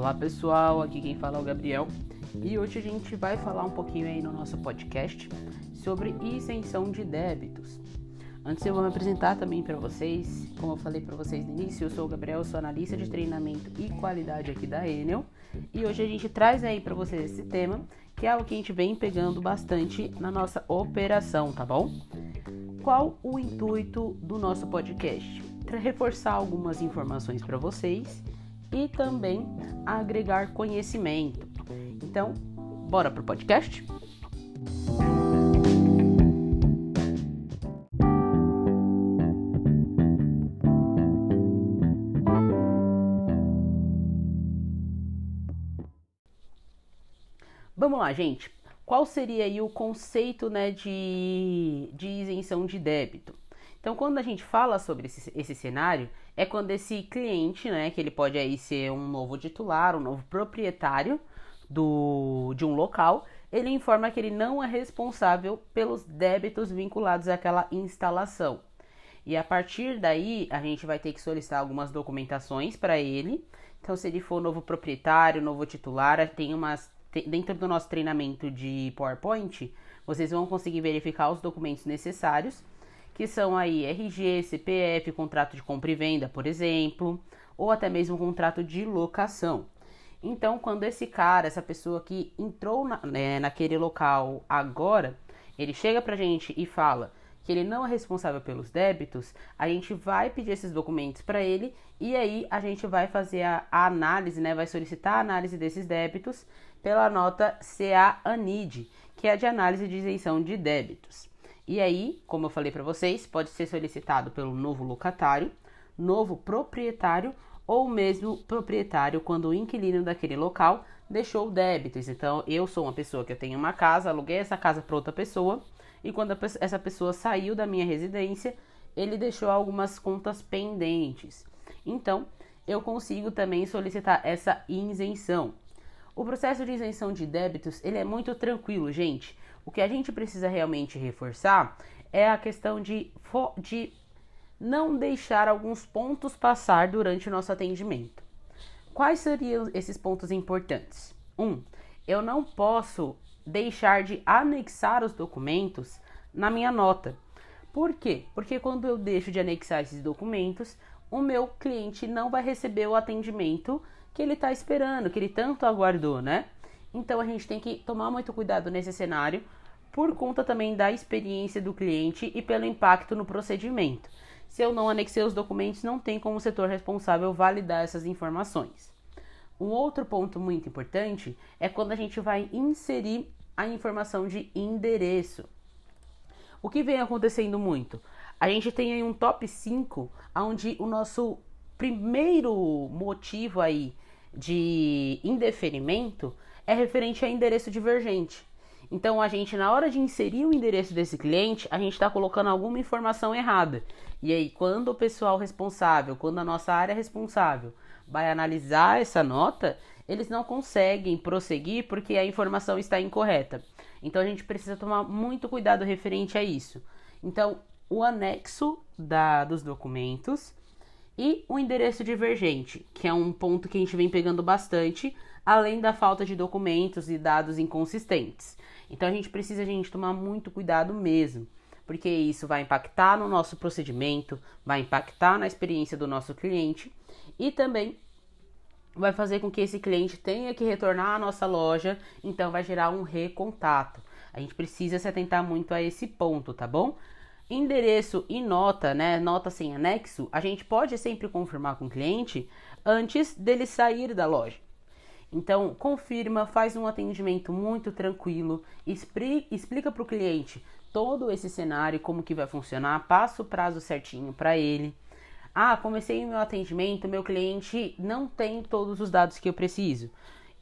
Olá pessoal, aqui quem fala é o Gabriel e hoje a gente vai falar um pouquinho aí no nosso podcast sobre isenção de débitos. Antes eu vou me apresentar também para vocês, como eu falei para vocês no início, eu sou o Gabriel, sou analista de treinamento e qualidade aqui da Enel e hoje a gente traz aí para vocês esse tema que é algo que a gente vem pegando bastante na nossa operação, tá bom? Qual o intuito do nosso podcast? Para reforçar algumas informações para vocês e também agregar conhecimento. Então, bora pro podcast? Vamos lá, gente. Qual seria aí o conceito né, de, de isenção de débito? Então, quando a gente fala sobre esse, esse cenário, é quando esse cliente, né, que ele pode aí ser um novo titular, um novo proprietário do, de um local, ele informa que ele não é responsável pelos débitos vinculados àquela instalação. E a partir daí, a gente vai ter que solicitar algumas documentações para ele. Então, se ele for novo proprietário, novo titular, tem umas dentro do nosso treinamento de PowerPoint, vocês vão conseguir verificar os documentos necessários, que são aí RG, CPF, contrato de compra e venda, por exemplo, ou até mesmo contrato de locação. Então, quando esse cara, essa pessoa que entrou na, né, naquele local agora, ele chega pra gente e fala que ele não é responsável pelos débitos, a gente vai pedir esses documentos para ele e aí a gente vai fazer a, a, análise, né? Vai solicitar a análise desses débitos pela nota CA-ANID, que é a de análise de isenção de débitos. E aí, como eu falei para vocês, pode ser solicitado pelo novo locatário, novo proprietário ou mesmo proprietário quando o inquilino daquele local deixou débitos. Então, eu sou uma pessoa que eu tenho uma casa, aluguei essa casa para outra pessoa e quando essa pessoa saiu da minha residência, ele deixou algumas contas pendentes. Então, eu consigo também solicitar essa isenção. O processo de isenção de débitos, ele é muito tranquilo, gente. O que a gente precisa realmente reforçar é a questão de, de não deixar alguns pontos passar durante o nosso atendimento. Quais seriam esses pontos importantes? Um, eu não posso deixar de anexar os documentos na minha nota. Por quê? Porque quando eu deixo de anexar esses documentos, o meu cliente não vai receber o atendimento que ele está esperando, que ele tanto aguardou, né? Então a gente tem que tomar muito cuidado nesse cenário, por conta também da experiência do cliente e pelo impacto no procedimento. Se eu não anexei os documentos, não tem como o setor responsável validar essas informações. Um outro ponto muito importante é quando a gente vai inserir a informação de endereço. O que vem acontecendo muito? A gente tem aí um top 5 onde o nosso primeiro motivo aí de indeferimento é referente a endereço divergente. Então a gente na hora de inserir o endereço desse cliente, a gente está colocando alguma informação errada. E aí quando o pessoal responsável, quando a nossa área responsável vai analisar essa nota, eles não conseguem prosseguir porque a informação está incorreta. Então a gente precisa tomar muito cuidado referente a isso. Então, o anexo da, dos documentos e o endereço divergente, que é um ponto que a gente vem pegando bastante, além da falta de documentos e dados inconsistentes. Então a gente precisa gente tomar muito cuidado mesmo, porque isso vai impactar no nosso procedimento, vai impactar na experiência do nosso cliente e também vai fazer com que esse cliente tenha que retornar à nossa loja, então vai gerar um recontato. A gente precisa se atentar muito a esse ponto, tá bom? Endereço e nota, né? Nota sem anexo, a gente pode sempre confirmar com o cliente antes dele sair da loja. Então, confirma, faz um atendimento muito tranquilo, explica para o cliente todo esse cenário, como que vai funcionar, passa o prazo certinho para ele. Ah, comecei o meu atendimento, meu cliente não tem todos os dados que eu preciso.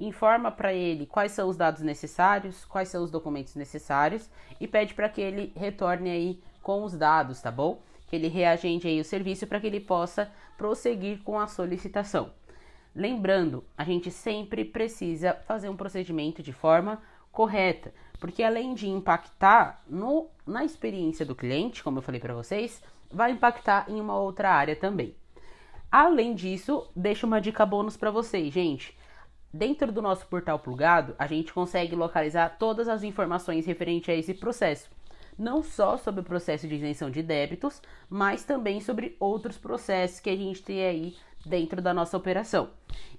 Informa para ele quais são os dados necessários, quais são os documentos necessários e pede para que ele retorne aí com os dados, tá bom? Que ele reagende aí o serviço para que ele possa prosseguir com a solicitação. Lembrando, a gente sempre precisa fazer um procedimento de forma correta, porque além de impactar no, na experiência do cliente, como eu falei para vocês, vai impactar em uma outra área também. Além disso, deixo uma dica bônus para vocês, gente. dentro do nosso portal plugado, a gente consegue localizar todas as informações referentes a esse processo. Não só sobre o processo de isenção de débitos, mas também sobre outros processos que a gente tem aí dentro da nossa operação.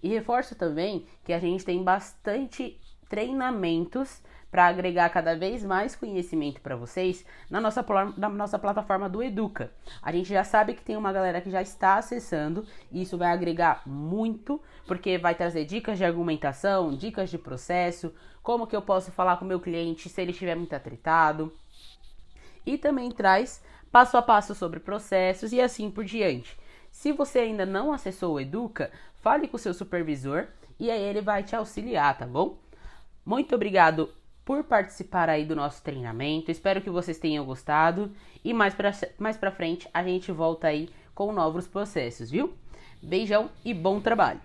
E reforço também que a gente tem bastante treinamentos para agregar cada vez mais conhecimento para vocês na nossa, na nossa plataforma do Educa. A gente já sabe que tem uma galera que já está acessando e isso vai agregar muito, porque vai trazer dicas de argumentação, dicas de processo, como que eu posso falar com o meu cliente se ele estiver muito atritado. E também traz passo a passo sobre processos e assim por diante. Se você ainda não acessou o Educa, fale com seu supervisor e aí ele vai te auxiliar, tá bom? Muito obrigado por participar aí do nosso treinamento. Espero que vocês tenham gostado e mais para mais pra frente a gente volta aí com novos processos, viu? Beijão e bom trabalho!